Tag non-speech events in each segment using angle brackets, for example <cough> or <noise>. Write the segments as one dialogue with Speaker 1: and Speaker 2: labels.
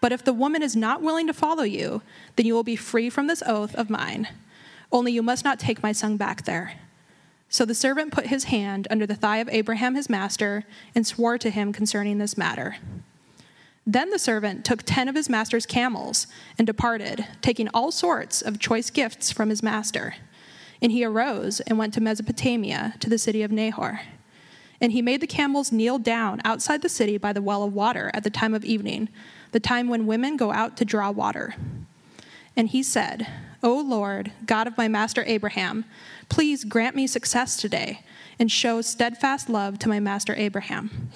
Speaker 1: But if the woman is not willing to follow you, then you will be free from this oath of mine. Only you must not take my son back there. So the servant put his hand under the thigh of Abraham his master and swore to him concerning this matter. Then the servant took ten of his master's camels and departed, taking all sorts of choice gifts from his master. And he arose and went to Mesopotamia, to the city of Nahor. And he made the camels kneel down outside the city by the well of water at the time of evening the time when women go out to draw water. And he said, O Lord, God of my master Abraham, please grant me success today and show steadfast love to my master Abraham.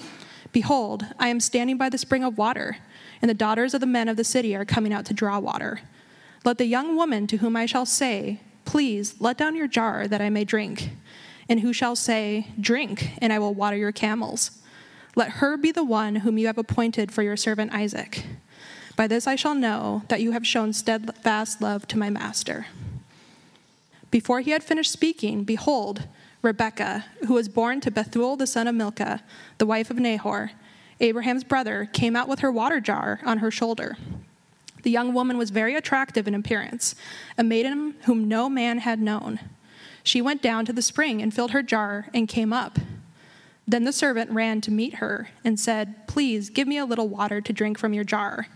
Speaker 1: Behold, I am standing by the spring of water, and the daughters of the men of the city are coming out to draw water. Let the young woman to whom I shall say, Please let down your jar that I may drink, and who shall say, Drink, and I will water your camels. Let her be the one whom you have appointed for your servant Isaac. By this I shall know that you have shown steadfast love to my master. Before he had finished speaking, behold, Rebekah, who was born to Bethuel the son of Milcah, the wife of Nahor, Abraham's brother, came out with her water jar on her shoulder. The young woman was very attractive in appearance, a maiden whom no man had known. She went down to the spring and filled her jar and came up. Then the servant ran to meet her and said, Please give me a little water to drink from your jar.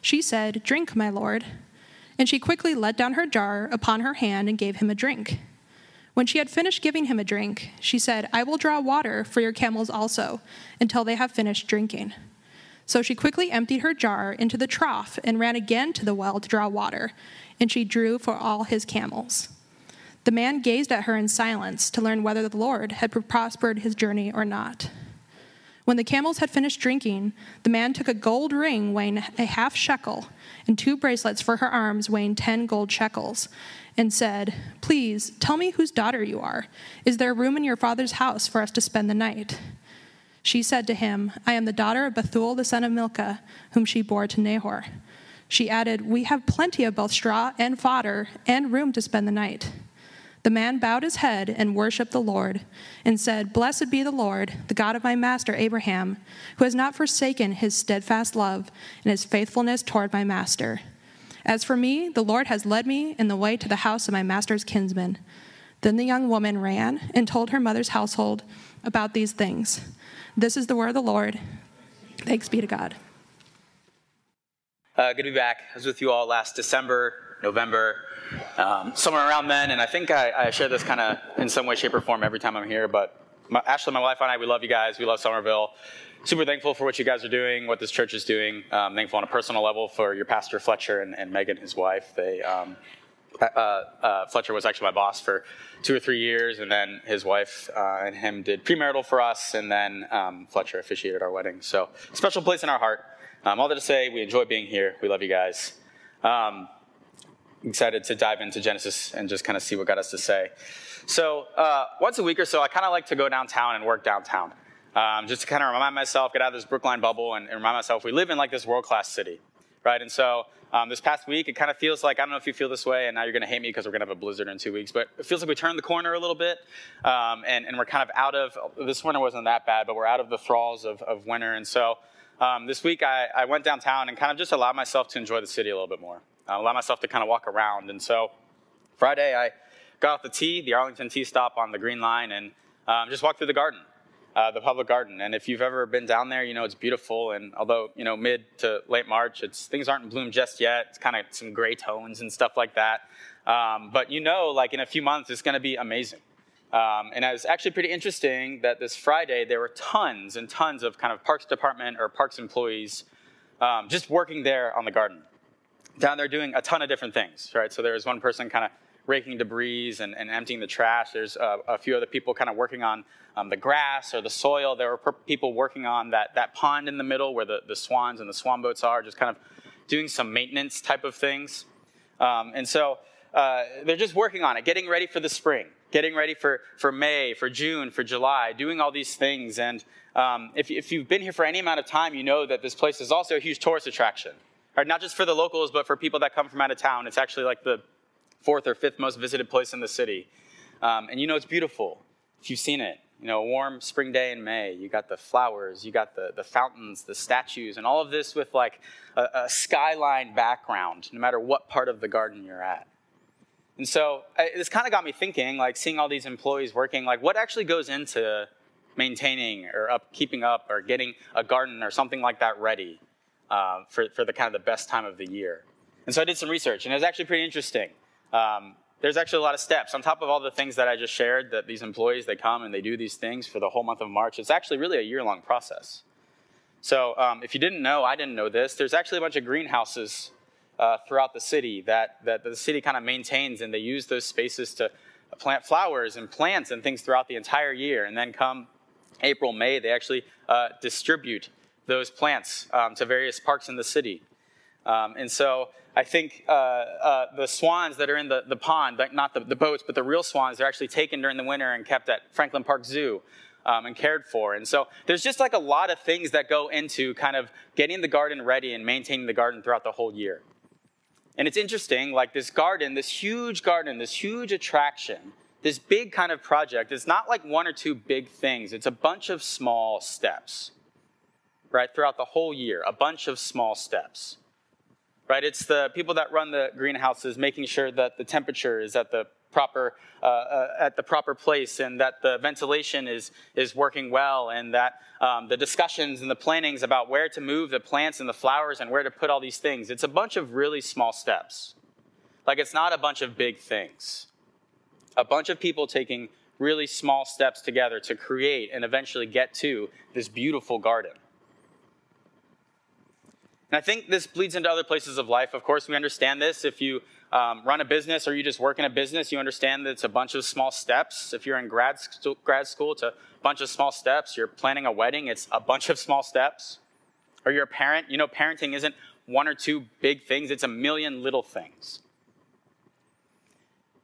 Speaker 1: She said, Drink, my lord. And she quickly let down her jar upon her hand and gave him a drink. When she had finished giving him a drink, she said, I will draw water for your camels also, until they have finished drinking. So she quickly emptied her jar into the trough and ran again to the well to draw water, and she drew for all his camels. The man gazed at her in silence to learn whether the Lord had prospered his journey or not. When the camels had finished drinking, the man took a gold ring weighing a half shekel and two bracelets for her arms weighing ten gold shekels, and said, Please tell me whose daughter you are. Is there room in your father's house for us to spend the night? She said to him, I am the daughter of Bethuel the son of Milcah, whom she bore to Nahor. She added, We have plenty of both straw and fodder and room to spend the night. The man bowed his head and worshiped the Lord and said, Blessed be the Lord, the God of my master Abraham, who has not forsaken his steadfast love and his faithfulness toward my master. As for me, the Lord has led me in the way to the house of my master's kinsman. Then the young woman ran and told her mother's household about these things. This is the word of the Lord. Thanks be to God.
Speaker 2: Uh, good to be back. I was with you all last December, November um, somewhere around then. And I think I, I share this kind of in some way, shape, or form every time I'm here. But my, Ashley, my wife, and I, we love you guys. We love Somerville. Super thankful for what you guys are doing, what this church is doing. Um, thankful on a personal level for your pastor Fletcher and, and Megan, his wife. They um, uh, uh, Fletcher was actually my boss for two or three years, and then his wife uh, and him did premarital for us, and then um, Fletcher officiated our wedding. So, special place in our heart. Um, all that to say, we enjoy being here. We love you guys. Um, excited to dive into Genesis and just kind of see what God has to say. So, uh, once a week or so, I kind of like to go downtown and work downtown. Um, just to kind of remind myself, get out of this Brookline bubble and, and remind myself we live in like this world class city, right? And so, um, this past week, it kind of feels like I don't know if you feel this way, and now you're going to hate me because we're going to have a blizzard in two weeks, but it feels like we turned the corner a little bit, um, and, and, we're kind of out of this winter wasn't that bad, but we're out of the thralls of, of winter. And so, um, this week, I, I, went downtown and kind of just allowed myself to enjoy the city a little bit more uh, allow myself to kind of walk around. And so Friday, I got off the T, the Arlington T stop on the Green Line, and um, just walked through the garden. uh, the public garden. And if you've ever been down there, you know it's beautiful. And although you know mid to late March, it's things aren't in bloom just yet. It's kind of some gray tones and stuff like that. Um, but you know, like in a few months, it's going to be amazing. Um, and it was actually pretty interesting that this Friday there were tons and tons of kind of parks department or parks employees um, just working there on the garden. Down there doing a ton of different things, right? So there was one person kind of raking debris and, and emptying the trash. There's uh, a few other people kind of working on um, the grass or the soil. There were people working on that, that pond in the middle where the, the swans and the swan boats are, just kind of doing some maintenance type of things. Um, and so uh, they're just working on it, getting ready for the spring, getting ready for, for May, for June, for July, doing all these things. And um, if, if you've been here for any amount of time, you know that this place is also a huge tourist attraction. Not just for the locals, but for people that come from out of town. It's actually like the fourth or fifth most visited place in the city. Um, and you know it's beautiful if you've seen it. You know, a warm spring day in May, you got the flowers, you got the, the fountains, the statues, and all of this with like a, a skyline background, no matter what part of the garden you're at. And so I, this kind of got me thinking, like seeing all these employees working, like what actually goes into maintaining or up, keeping up or getting a garden or something like that ready uh, for, for the kind of the best time of the year. And so I did some research, and it was actually pretty interesting. Um, there's actually a lot of steps on top of all the things that I just shared. That these employees they come and they do these things for the whole month of March. It's actually really a year-long process. So um, if you didn't know, I didn't know this. There's actually a bunch of greenhouses uh, throughout the city that that the city kind of maintains, and they use those spaces to plant flowers and plants and things throughout the entire year. And then come April, May, they actually uh, distribute those plants um, to various parks in the city. Um, and so I think uh, uh, the swans that are in the, the pond, not the, the, boats, but the real swans, they're actually taken during the winter and kept at Franklin Park Zoo um, and cared for. And so there's just like a lot of things that go into kind of getting the garden ready and maintaining the garden throughout the whole year. And it's interesting, like this garden, this huge garden, this huge attraction, this big kind of project, it's not like one or two big things, it's a bunch of small steps, right? Throughout the whole year, a bunch of small steps right? It's the people that run the greenhouses making sure that the temperature is at the proper uh, uh, at the proper place and that the ventilation is is working well and that um, the discussions and the plannings about where to move the plants and the flowers and where to put all these things it's a bunch of really small steps like it's not a bunch of big things a bunch of people taking really small steps together to create and eventually get to this beautiful garden and I think this bleeds into other places of life. Of course, we understand this. If you um, run a business or you just work in a business, you understand that it's a bunch of small steps. If you're in grad, grad school, it's a bunch of small steps. You're planning a wedding, it's a bunch of small steps. Or you're a parent, you know, parenting isn't one or two big things, it's a million little things.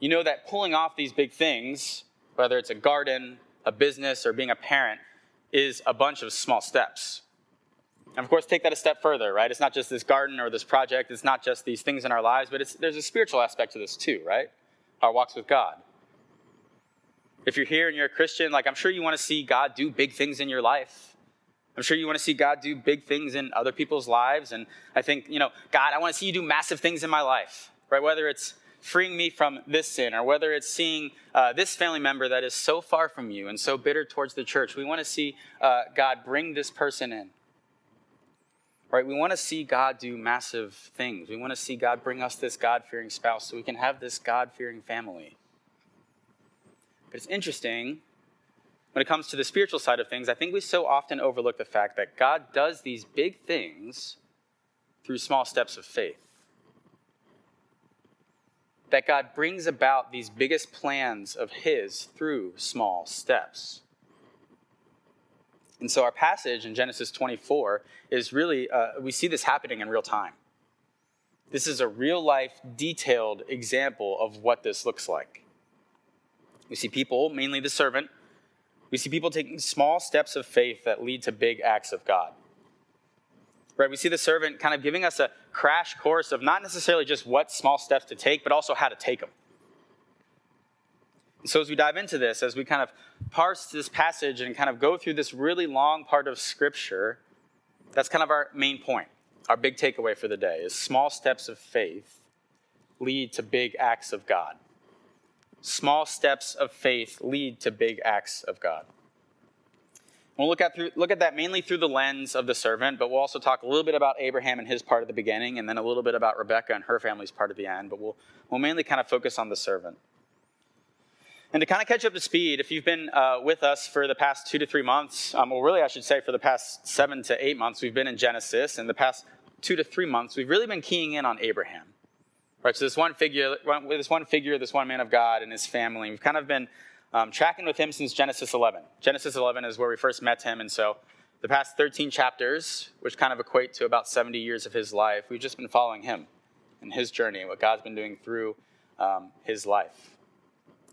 Speaker 2: You know that pulling off these big things, whether it's a garden, a business, or being a parent, is a bunch of small steps. And of course, take that a step further, right? It's not just this garden or this project, it's not just these things in our lives, but there's a spiritual aspect to this too, right? Our walks with God. If you're here and you're a Christian, like I'm sure you want to see God do big things in your life. I'm sure you want to see God do big things in other people's lives. And I think, you know, God, I want to see you do massive things in my life, right? Whether it's freeing me from this sin or whether it's seeing uh, this family member that is so far from you and so bitter towards the church. We want to see uh, God bring this person in right? We want to see God do massive things. We want to see God bring us this God fearing spouse so we can have this God fearing family. But it's interesting when it comes to the spiritual side of things, I think we so often overlook the fact that God does these big things through small steps of faith. That God brings about these biggest plans of His through small steps. And so our passage in Genesis 24 is really, uh, we see this happening in real time. This is a real life, detailed example of what this looks like. We see people, mainly the servant, we see people taking small steps of faith that lead to big acts of God. Right? We see the servant kind of giving us a crash course of not necessarily just what small steps to take, but also how to take them. So, as we dive into this, as we kind of parse this passage and kind of go through this really long part of Scripture, that's kind of our main point. Our big takeaway for the day is small steps of faith lead to big acts of God. Small steps of faith lead to big acts of God. We'll look at, through, look at that mainly through the lens of the servant, but we'll also talk a little bit about Abraham and his part at the beginning, and then a little bit about Rebecca and her family's part at the end. But we'll, we'll mainly kind of focus on the servant. And to kind of catch up to speed, if you've been uh, with us for the past two to three months, um, well, really, I should say for the past seven to eight months, we've been in Genesis. And the past two to three months, we've really been keying in on Abraham. Right, so this one figure, this one figure, this one man of God and his family, we've kind of been um, tracking with him since Genesis 11. Genesis 11 is where we first met him, and so the past 13 chapters, which kind of equate to about 70 years of his life, we've just been following him and his journey, what God's been doing through um, his life.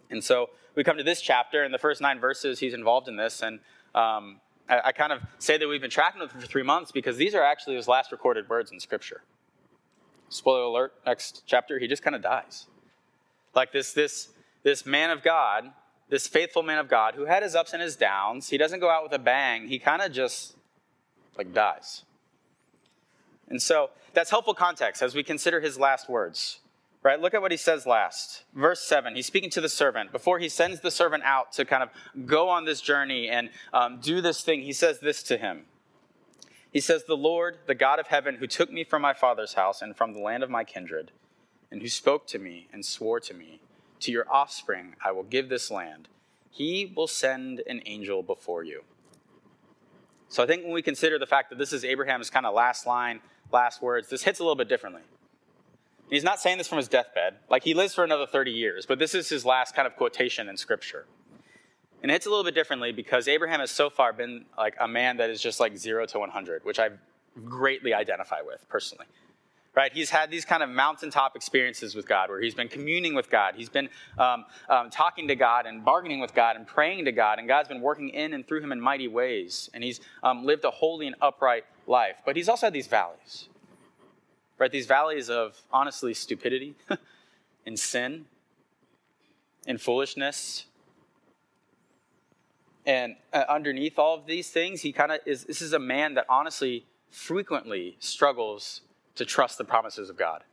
Speaker 2: And so we come to this chapter, and the first nine verses, he's involved in this, and um, I, I, kind of say that we've been tracking with him for three months because these are actually his last recorded words in Scripture. Spoiler alert: next chapter, he just kind of dies. Like this, this, this man of God this faithful man of God who had his ups and his downs. He doesn't go out with a bang. He kind of just like dies. And so that's helpful context as we consider his last words. Right? Look at what he says last. Verse 7. He's speaking to the servant. Before he sends the servant out to kind of go on this journey and um, do this thing, he says this to him. He says, The Lord, the God of heaven, who took me from my father's house and from the land of my kindred, and who spoke to me and swore to me, to your offspring I will give this land. He will send an angel before you. So I think when we consider the fact that this is Abraham's kind of last line, last words, this hits a little bit differently. He's not saying this from his deathbed. Like he lives for another 30 years, but this is his last kind of quotation in scripture. And it hits a little bit differently because Abraham has so far been like a man that is just like 0 to 100, which I greatly identify with personally right? He's had these kind of mountaintop experiences with God where he's been communing with God. He's been um, um, talking to God and bargaining with God and praying to God, and God's been working in and through him in mighty ways. And he's um, lived a holy and upright life. But he's also had these valleys, right? These valleys of honestly stupidity <laughs> and sin and foolishness. And uh, underneath all of these things, he kind of is, this is a man that honestly frequently struggles to trust the promises of God.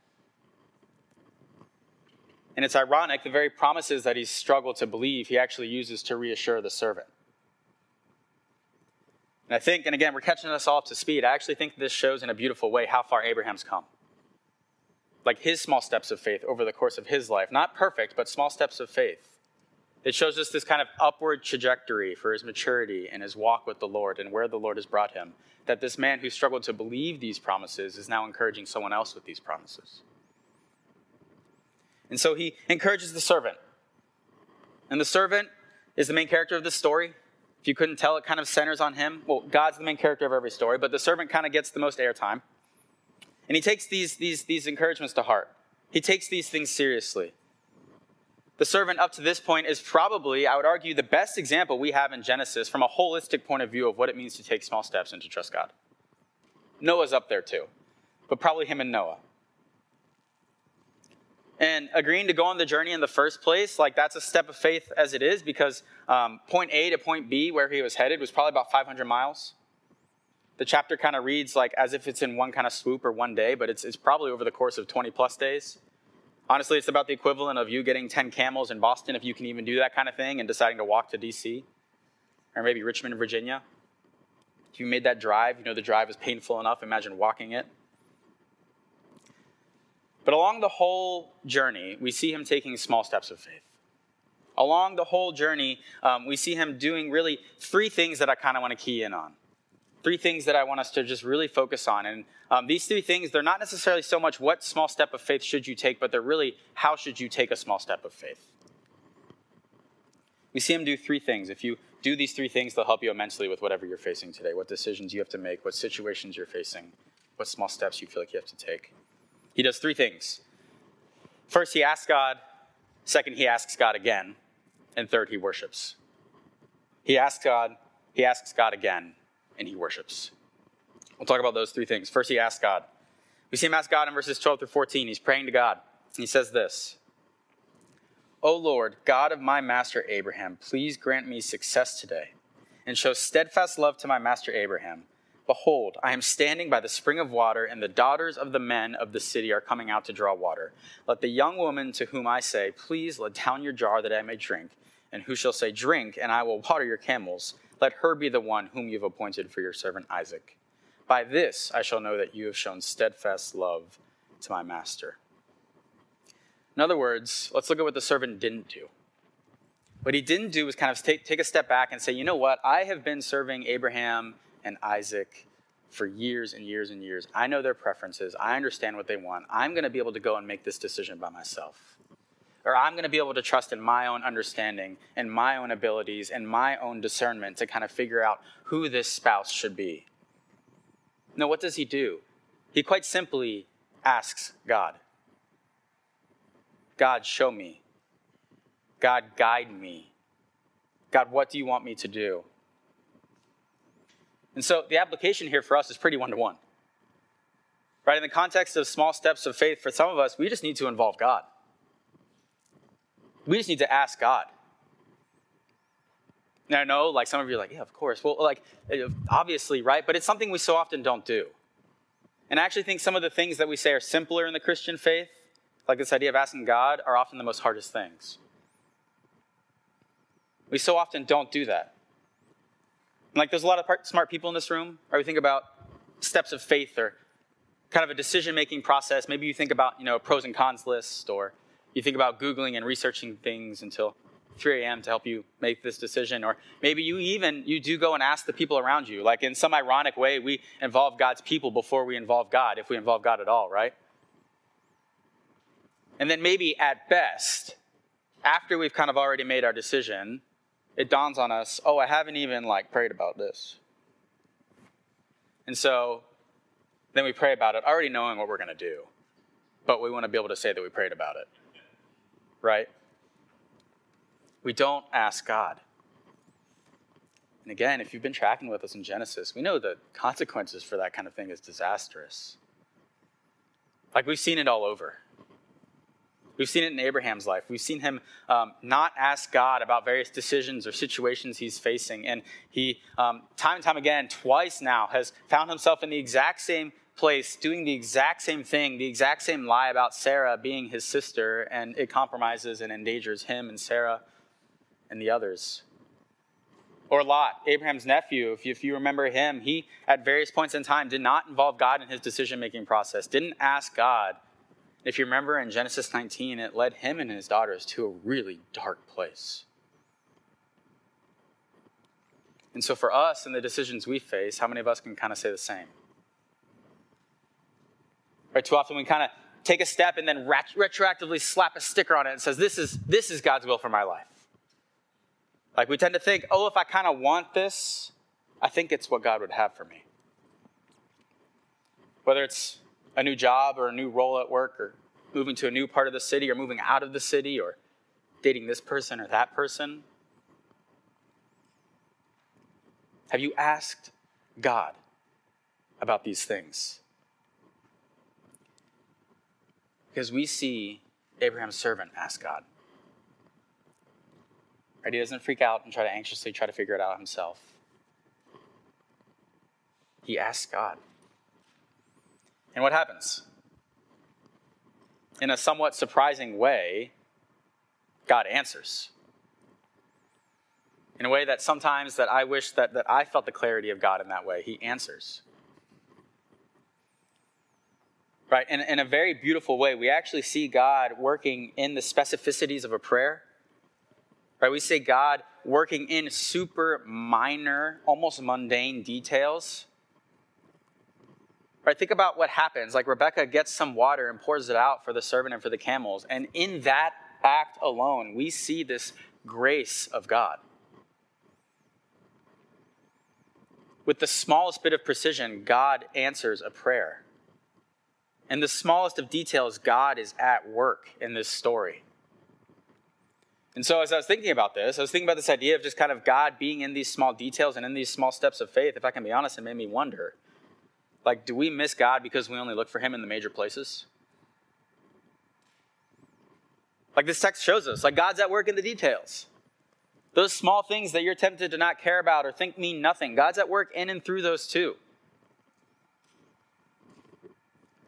Speaker 2: And it's ironic, the very promises that he's struggled to believe, he actually uses to reassure the servant. And I think, and again, we're catching us all up to speed. I actually think this shows in a beautiful way how far Abraham's come. Like his small steps of faith over the course of his life. Not perfect, but small steps of faith. It shows us this kind of upward trajectory for his maturity and his walk with the Lord and where the Lord has brought him. That this man who struggled to believe these promises is now encouraging someone else with these promises. And so he encourages the servant. And the servant is the main character of this story. If you couldn't tell, it kind of centers on him. Well, God's the main character of every story, but the servant kind of gets the most airtime. And he takes these, these, these encouragements to heart. He takes these things seriously. The servant up to this point is probably, I would argue, the best example we have in Genesis from a holistic point of view of what it means to take small steps and to trust God. Noah's up there too, but probably him and Noah. And agreeing to go on the journey in the first place, like that's a step of faith as it is, because um, point A to point B, where he was headed, was probably about 500 miles. The chapter kind of reads like as if it's in one kind of swoop or one day, but it's, it's probably over the course of 20 plus days. Honestly, it's about the equivalent of you getting 10 camels in Boston, if you can even do that kind of thing, and deciding to walk to DC or maybe Richmond, Virginia. If you made that drive, you know the drive is painful enough. Imagine walking it. But along the whole journey, we see him taking small steps of faith. Along the whole journey, um, we see him doing really three things that I kind of want to key in on three things that I want us to just really focus on. And um, these three things, they're not necessarily so much what small step of faith should you take, but they're really how should you take a small step of faith. We see him do three things. If you do these three things, they'll help you immensely with whatever you're facing today, what decisions you have to make, what situations you're facing, what small steps you feel like you have to take. He does three things. First, he asks God. Second, he asks God again. And third, he worships. He asks God, he asks God again, and he worships. We'll talk about those three things. First, he asks God. We see him ask God in verses 12 through 14. He's praying to God. He says this O Lord, God of my master Abraham, please grant me success today and show steadfast love to my master Abraham. Behold, I am standing by the spring of water, and the daughters of the men of the city are coming out to draw water. Let the young woman to whom I say, Please let down your jar that I may drink, and who shall say, Drink, and I will water your camels let her be the one whom you've appointed for your servant Isaac. By this I shall know that you have shown steadfast love to my master. In other words, let's look at what the servant didn't do. What he didn't do was kind of take, take a step back and say, you know what? I have been serving Abraham and Isaac for years and years and years. I know their preferences. I understand what they want. I'm going to be able to go and make this decision by myself. Or I'm going to be able to trust in my own understanding and my own abilities and my own discernment to kind of figure out who this spouse should be. No, what does he do? He quite simply asks God God, show me. God, guide me. God, what do you want me to do? And so the application here for us is pretty one to one. Right? In the context of small steps of faith, for some of us, we just need to involve God. We just need to ask God. And I know, like, some of you are like, yeah, of course. Well, like, eh, obviously, right? But it's something we so often don't do. And I actually think some of the things that we say are simpler in the Christian faith, like this idea of asking God, are often the most hardest things. We so often don't do that. Like, there's a lot of smart people in this room. Right? We think about steps of faith or kind of a decision-making process. Maybe you think about, you know, a pros and cons list, or you think about Googling and researching things until 3 a.m. to help you make this decision. Or maybe you even, you do go and ask the people around you. Like, in some ironic way, we involve God's people before we involve God, if we involve God at all, right? And then maybe at best, after we've kind of already made our decision, it dawns on us, oh, I haven't even like prayed about this. And so then we pray about it, already knowing what we're going to do. But we want to be able to say that we prayed about it. Right? We don't ask God. And again, if you've been tracking with us in Genesis, we know the consequences for that kind of thing is disastrous. Like we've seen it all over. We've seen it in Abraham's life. We've seen him um, not ask God about various decisions or situations he's facing. And he, um, time and time again, twice now, has found himself in the exact same place, doing the exact same thing, the exact same lie about Sarah being his sister, and it compromises and endangers him and Sarah and the others. Or Lot, Abraham's nephew, if you, if you remember him, he, at various points in time, did not involve God in his decision making process, didn't ask God if you remember in Genesis 19, it led him and his daughters to a really dark place. And so, for us and the decisions we face, how many of us can kind of say the same? Right? Too often we kind of take a step and then ret- retroactively slap a sticker on it and says, this is, this is God's will for my life. Like we tend to think, oh, if I kind of want this, I think it's what God would have for me. Whether it's a new job or a new role at work or moving to a new part of the city or moving out of the city or dating this person or that person? Have you asked God about these things? Because we see Abraham's servant ask God. Right? He doesn't freak out and try to anxiously try to figure it out himself. He asks God. And what happens? In a somewhat surprising way, God answers. In a way that sometimes that I wish that, that I felt the clarity of God in that way. He answers. Right? In, in a very beautiful way, we actually see God working in the specificities of a prayer. Right? We see God working in super minor, almost mundane details Right? Think about what happens. Like Rebecca gets some water and pours it out for the servant and for the camels. And in that act alone, we see this grace of God. With the smallest bit of precision, God answers a prayer. In the smallest of details, God is at work in this story. And so, as I was thinking about this, I was thinking about this idea of just kind of God being in these small details and in these small steps of faith. If I can be honest, it made me wonder like, do we miss God because we only look for Him in the major places? Like this text shows us, like God's at work in the details. Those small things that you're tempted to not care about or think mean nothing, God's at work in and through those too.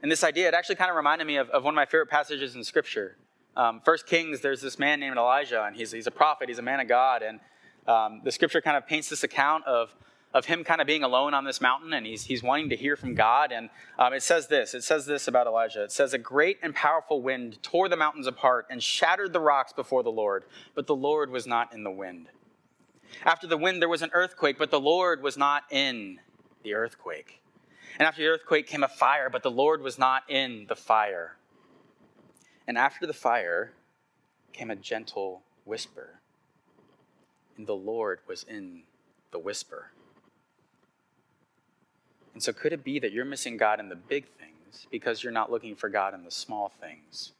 Speaker 2: And this idea, it actually kind of reminded me of, of one of my favorite passages in Scripture. Um, First Kings, there's this man named Elijah, and he's, he's a prophet, he's a man of God, and um, the scripture kind of paints this account of, of him kind of being alone on this mountain and he's, he's wanting to hear from God. And um, it says this it says this about Elijah. It says, A great and powerful wind tore the mountains apart and shattered the rocks before the Lord, but the Lord was not in the wind. After the wind, there was an earthquake, but the Lord was not in the earthquake. And after the earthquake came a fire, but the Lord was not in the fire. And after the fire came a gentle whisper, and the Lord was in the whisper. And so, could it be that you're missing God in the big things because you're not looking for God in the small things?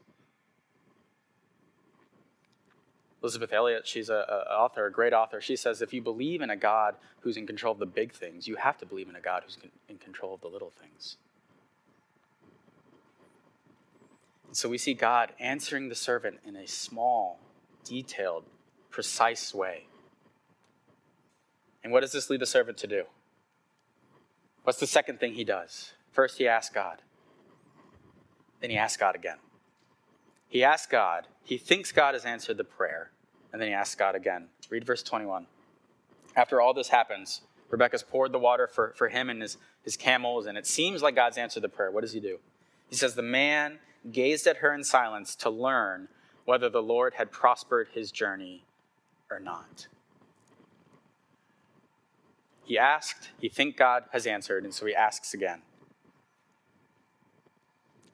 Speaker 2: Elisabeth Elliot, she's an author, a great author. She says if you believe in a God who's in control of the big things, you have to believe in a God who's in control of the little things. And so we see God answering the servant in a small, detailed, precise way. And what does this lead the servant to do? What's the second thing he does? First, he asks God. Then he asks God again. He asks God, he thinks God has answered the prayer. And then he asks God again. Read verse 21. After all this happens, Rebecca's poured the water for, for him and his, his camels, and it seems like God's answered the prayer. What does he do? He says, The man gazed at her in silence to learn whether the Lord had prospered his journey or not. He asked, he thinks God has answered, and so he asks again.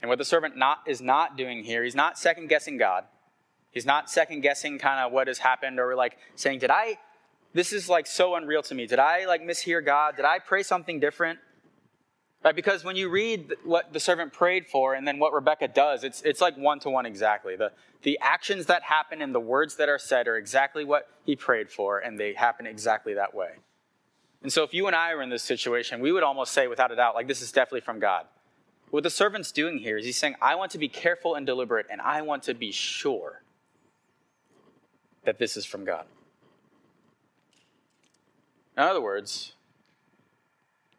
Speaker 2: And what the servant not, is not doing here, he's not second guessing God. He's not second guessing kind of what has happened or like saying, Did I, this is like so unreal to me. Did I like mishear God? Did I pray something different? Right? Because when you read what the servant prayed for and then what Rebecca does, it's, it's like one to one exactly. The, the actions that happen and the words that are said are exactly what he prayed for, and they happen exactly that way. And so if you and I were in this situation, we would almost say without a doubt, like, this is definitely from God. What the servant's doing here is he's saying, I want to be careful and deliberate, and I want to be sure that this is from God. In other words,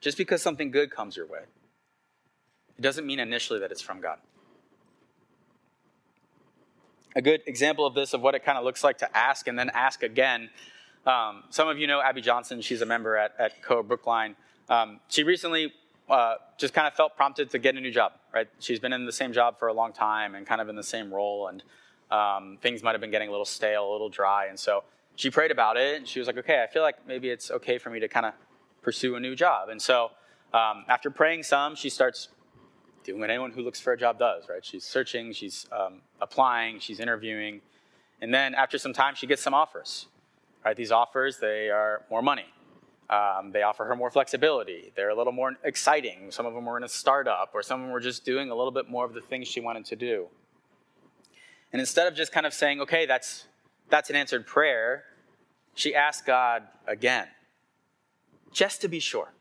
Speaker 2: just because something good comes your way, it doesn't mean initially that it's from God. A good example of this, of what it kind of looks like to ask and then ask again. Um, some of you know Abby Johnson. She's a member at, at CoaH Brookline. Um, she recently uh, just kind of felt prompted to get a new job, right? She's been in the same job for a long time and kind of in the same role. And um, things might have been getting a little stale, a little dry. And so she prayed about it and she was like, okay, I feel like maybe it's okay for me to kind of pursue a new job. And so um, after praying some, she starts doing what anyone who looks for a job does, right? She's searching, she's um, applying, she's interviewing. And then after some time, she gets some offers, right? These offers, they are more money. Um, they offer her more flexibility. They're a little more exciting. Some of them were in a startup, or some of them were just doing a little bit more of the things she wanted to do. And instead of just kind of saying, okay, that's, that's an answered prayer, she asked God again, just to be sure.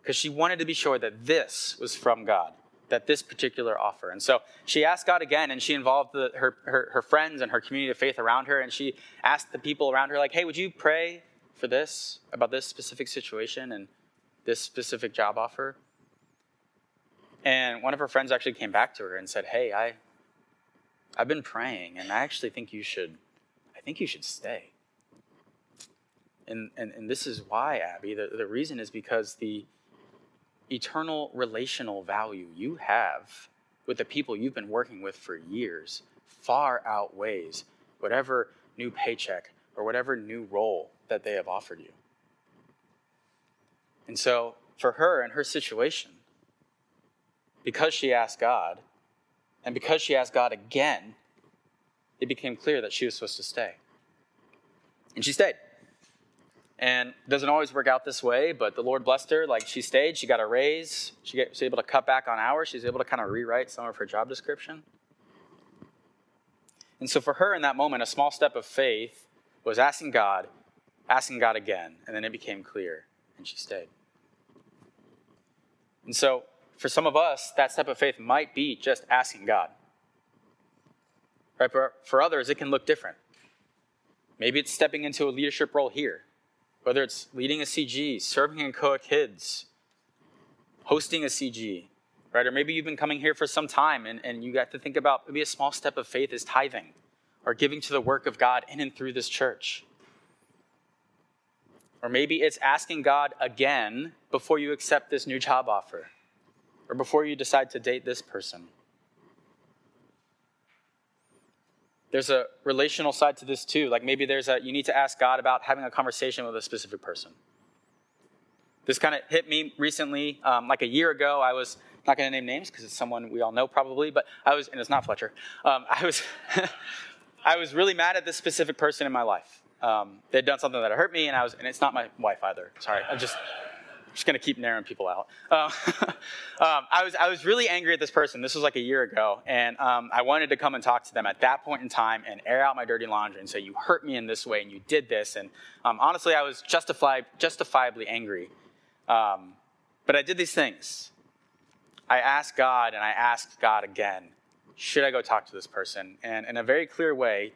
Speaker 2: Because she wanted to be sure that this was from God, that this particular offer. And so she asked God again, and she involved the, her, her, her friends and her community of faith around her, and she asked the people around her, like, hey, would you pray for this, about this specific situation and this specific job offer? And one of her friends actually came back to her and said, hey, I, I've been praying, and I actually think you should. I think you should stay. And and, and this is why, Abby. The, the reason is because the eternal relational value you have with the people you've been working with for years far outweighs whatever new paycheck or whatever new role that they have offered you. And so, for her and her situation, because she asked God, and because she asked God again, it became clear that she was supposed to stay. And she stayed. And it doesn't always work out this way, but the Lord blessed her. Like she stayed, she got a raise, she, she was able to cut back on hours, she was able to kind of rewrite some of her job description. And so for her in that moment, a small step of faith was asking God, asking God again, and then it became clear, and she stayed. And so for some of us, that step of faith might be just asking God. Right? But for others, it can look different. Maybe it's stepping into a leadership role here, whether it's leading a CG, serving in CoaH Kids, hosting a CG, right? Or maybe you've been coming here for some time and, and you got to think about maybe a small step of faith is tithing or giving to the work of God in and through this church. Or maybe it's asking God again before you accept this new job offer, or before you decide to date this person. There's a relational side to this too. Like maybe there's a, you need to ask God about having a conversation with a specific person. This kind of hit me recently. Um, like a year ago, I was not going to name names because it's someone we all know probably, but I was, and it's not Fletcher. Um, I was, <laughs> I was really mad at this specific person in my life. Um, they'd done something that hurt me, and I was, and it's not my wife either. Sorry, I'm just, I'm just to keep narrowing people out. Uh, <laughs> um, I was, I was really angry at this person. This was like a year ago, and um, I wanted to come and talk to them at that point in time and air out my dirty laundry and say, "You hurt me in this way, and you did this." And um, honestly, I was justified, justifiably angry. Um, but I did these things. I asked God, and I asked God again, "Should I go talk to this person?" And in a very clear way,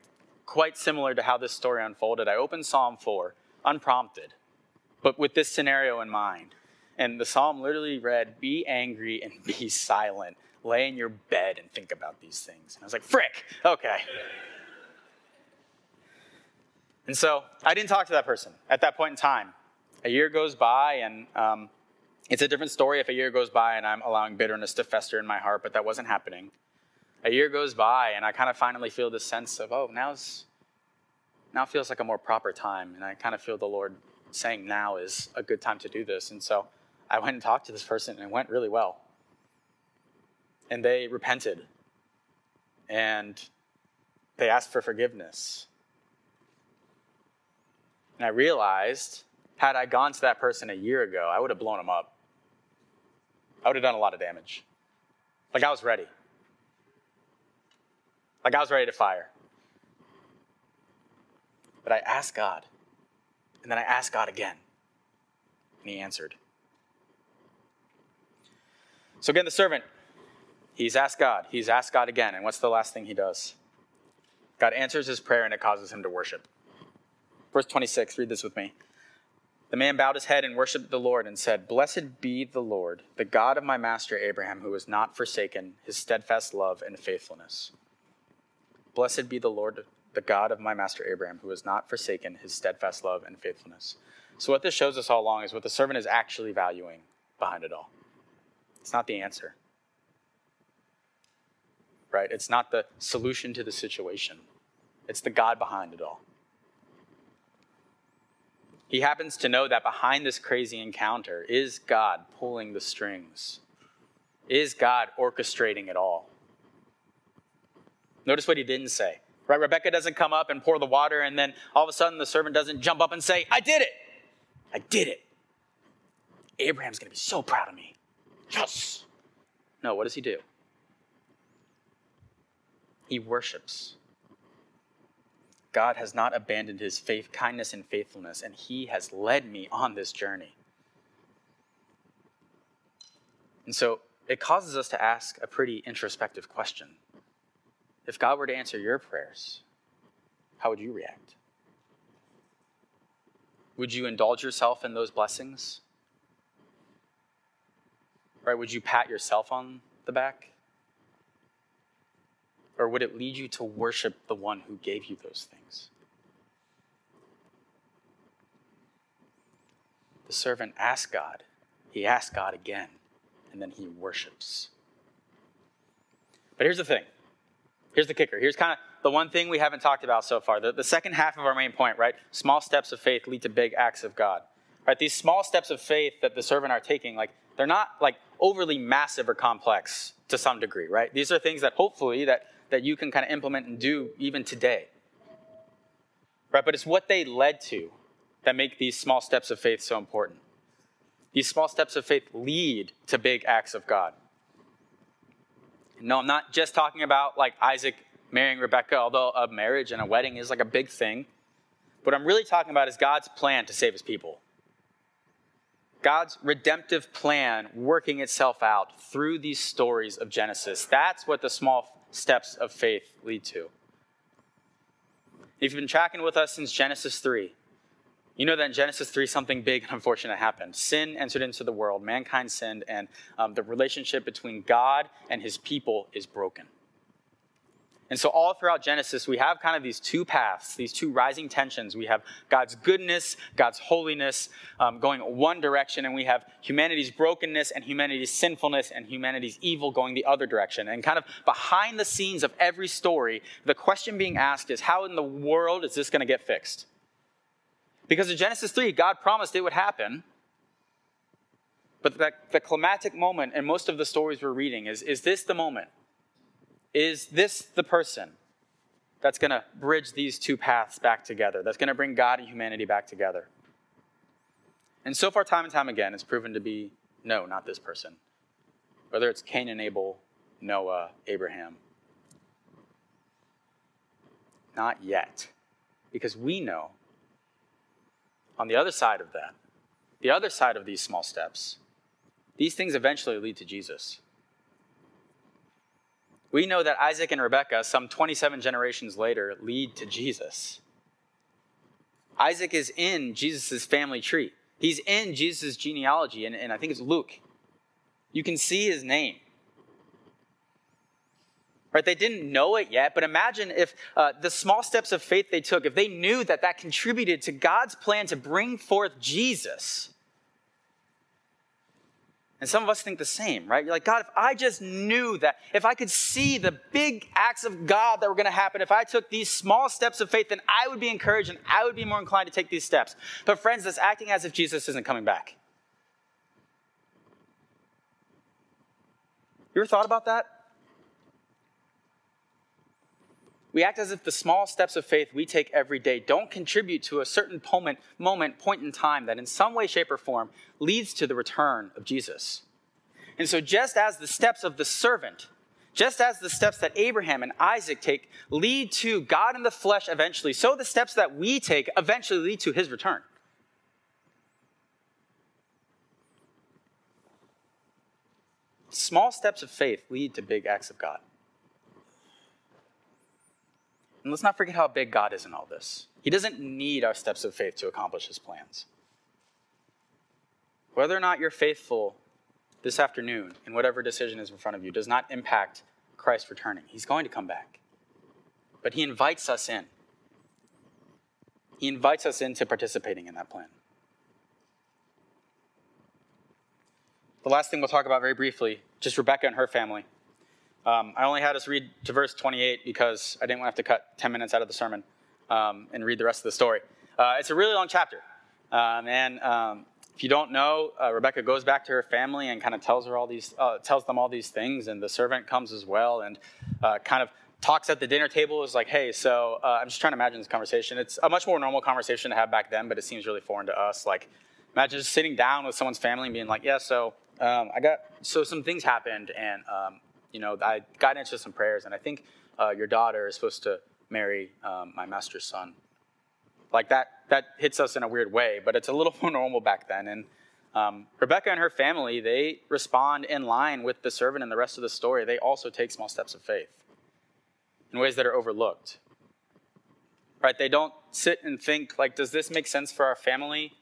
Speaker 2: quite similar to how this story unfolded, I opened Psalm 4, unprompted, but with this scenario in mind. And the psalm literally read, Be angry and be silent. Lay in your bed and think about these things. And I was like, Frick, okay. And so I didn't talk to that person at that point in time. A year goes by, and um, it's a different story if a year goes by and I'm allowing bitterness to fester in my heart, but that wasn't happening a year goes by and I kind of finally feel this sense of, oh, now's now feels like a more proper time. And I kind of feel the Lord saying now is a good time to do this. And so I went and talked to this person and it went really well. And they repented and they asked for forgiveness. And I realized, had I gone to that person a year ago, I would have blown them up. I would have done a lot of damage. Like I was ready. Like I was ready to fire. But I asked God. And then I asked God again. And he answered. So again, the servant, he's asked God. He's asked God again. And what's the last thing he does? God answers his prayer and it causes him to worship. Verse 26, read this with me. The man bowed his head and worshiped the Lord and said, Blessed be the Lord, the God of my master Abraham, who has not forsaken his steadfast love and faithfulness. Blessed be the Lord, the God of my master Abraham, who has not forsaken his steadfast love and faithfulness. So, what this shows us all along is what the servant is actually valuing behind it all. It's not the answer, right? It's not the solution to the situation, it's the God behind it all. He happens to know that behind this crazy encounter is God pulling the strings, is God orchestrating it all. Notice what he didn't say. Right? Rebecca doesn't come up and pour the water, and then all of a sudden the servant doesn't jump up and say, I did it. I did it. Abraham's going to be so proud of me. Yes. No, what does he do? He worships. God has not abandoned his faith, kindness, and faithfulness, and he has led me on this journey. And so it causes us to ask a pretty introspective question if God were to answer your prayers, how would you react? Would you indulge yourself in those blessings? Right? Would you pat yourself on the back? Or would it lead you to worship the one who gave you those things? The servant asked God. He asked God again, and then he worships. But here's the thing Here's the kicker. Here's kind of the one thing we haven't talked about so far. The, the second half of our main point, right? Small steps of faith lead to big acts of God. Right? These small steps of faith that the servant are taking, like they're not like overly massive or complex to some degree, right? These are things that hopefully that that you can kind of implement and do even today. Right? But it's what they led to that make these small steps of faith so important. These small steps of faith lead to big acts of God. No, I'm not just talking about like Isaac marrying Rebecca, although a marriage and a wedding is like a big thing. What I'm really talking about is God's plan to save his people. God's redemptive plan working itself out through these stories of Genesis. That's what the small steps of faith lead to. If you've been tracking with us since Genesis 3, you know that in Genesis 3, something big and unfortunate happened. Sin entered into the world, mankind sinned, and um, the relationship between God and his people is broken. And so, all throughout Genesis, we have kind of these two paths, these two rising tensions. We have God's goodness, God's holiness um, going one direction, and we have humanity's brokenness and humanity's sinfulness and humanity's evil going the other direction. And kind of behind the scenes of every story, the question being asked is how in the world is this going to get fixed? Because in Genesis 3, God promised it would happen. But the, the climatic moment in most of the stories we're reading is is this the moment? Is this the person that's going to bridge these two paths back together, that's going to bring God and humanity back together? And so far, time and time again, it's proven to be no, not this person. Whether it's Cain and Abel, Noah, Abraham. Not yet. Because we know on the other side of that, the other side of these small steps, these things eventually lead to Jesus. We know that Isaac and Rebekah, some 27 generations later, lead to Jesus. Isaac is in Jesus' family tree. He's in Jesus' genealogy, and, and I think it's Luke. You can see his name. Right? They didn't know it yet, but imagine if uh, the small steps of faith they took, if they knew that that contributed to God's plan to bring forth Jesus and some of us think the same, right? You're like, God, if I just knew that, if I could see the big acts of God that were going to happen, if I took these small steps of faith, then I would be encouraged and I would be more inclined to take these steps. But, friends, that's acting as if Jesus isn't coming back. You ever thought about that? We act as if the small steps of faith we take every day don't contribute to a certain moment, moment, point in time that in some way, shape, or form leads to the return of Jesus. And so, just as the steps of the servant, just as the steps that Abraham and Isaac take lead to God in the flesh eventually, so the steps that we take eventually lead to his return. Small steps of faith lead to big acts of God. And let's not forget how big God is in all this. He doesn't need our steps of faith to accomplish his plans. Whether or not you're faithful this afternoon in whatever decision is in front of you does not impact Christ returning. He's going to come back. But he invites us in. He invites us into participating in that plan. The last thing we'll talk about very briefly, just Rebecca and her family. Um, I only had us read to verse 28 because I didn't want to have to cut 10 minutes out of the sermon um, and read the rest of the story. Uh, it's a really long chapter. Um, and um, if you don't know, uh, Rebecca goes back to her family and kind of tells her all these, uh, tells them all these things, and the servant comes as well and uh, kind of talks at the dinner table. Is like, hey, so uh, I'm just trying to imagine this conversation. It's a much more normal conversation to have back then, but it seems really foreign to us. Like, imagine just sitting down with someone's family and being like, yeah, so um, I got, so some things happened, and um, you know, I got into some prayers, and I think uh, your daughter is supposed to marry um, my master's son. Like that, that hits us in a weird way, but it's a little <laughs> more normal back then. And um, Rebecca and her family, they respond in line with the servant and the rest of the story. They also take small steps of faith in ways that are overlooked. Right? They don't sit and think, like, does this make sense for our family?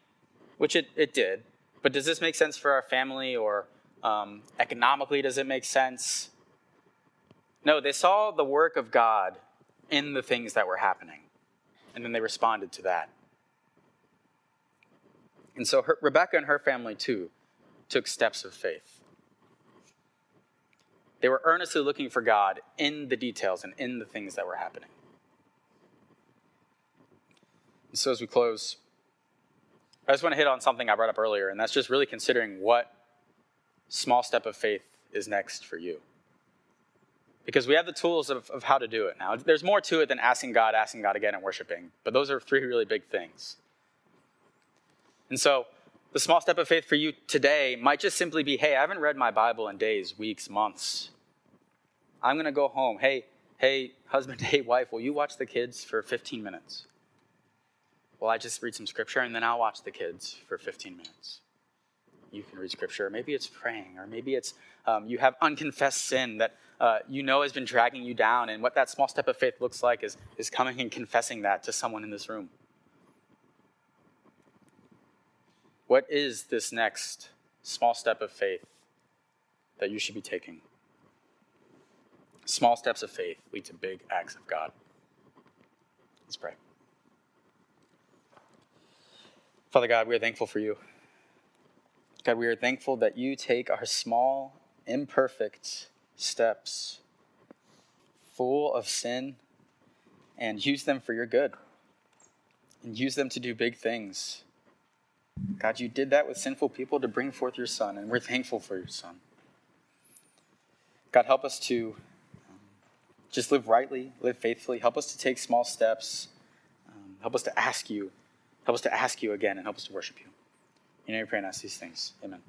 Speaker 2: Which it, it did. But does this make sense for our family or um, economically, does it make sense? No, they saw the work of God in the things that were happening, and then they responded to that. And so her, Rebecca and her family, too, took steps of faith. They were earnestly looking for God in the details and in the things that were happening. And so, as we close, I just want to hit on something I brought up earlier, and that's just really considering what small step of faith is next for you because we have the tools of, of how to do it now. There's more to it than asking God, asking God again, and worshiping. But those are three really big things. And so, the small step of faith for you today might just simply be hey, I haven't read my Bible in days, weeks, months. I'm going to go home. Hey, hey, husband, <laughs> hey, wife, will you watch the kids for 15 minutes? Well, I just read some scripture and then I'll watch the kids for 15 minutes. You can read scripture. Maybe it's praying, or maybe it's um, you have unconfessed sin that uh, you know has been dragging you down. And what that small step of faith looks like is, is coming and confessing that to someone in this room. What is this next small step of faith that you should be taking? Small steps of faith lead to big acts of God. Let's pray. Father God, we are thankful for you. God, we are thankful that you take our small, imperfect steps, full of sin, and use them for your good, and use them to do big things. God, you did that with sinful people to bring forth your Son, and we're thankful for your Son. God, help us to um, just live rightly, live faithfully. Help us to take small steps. Um, help us to ask you. Help us to ask you again, and help us to worship you. You know, we pray and ask these things. Amen.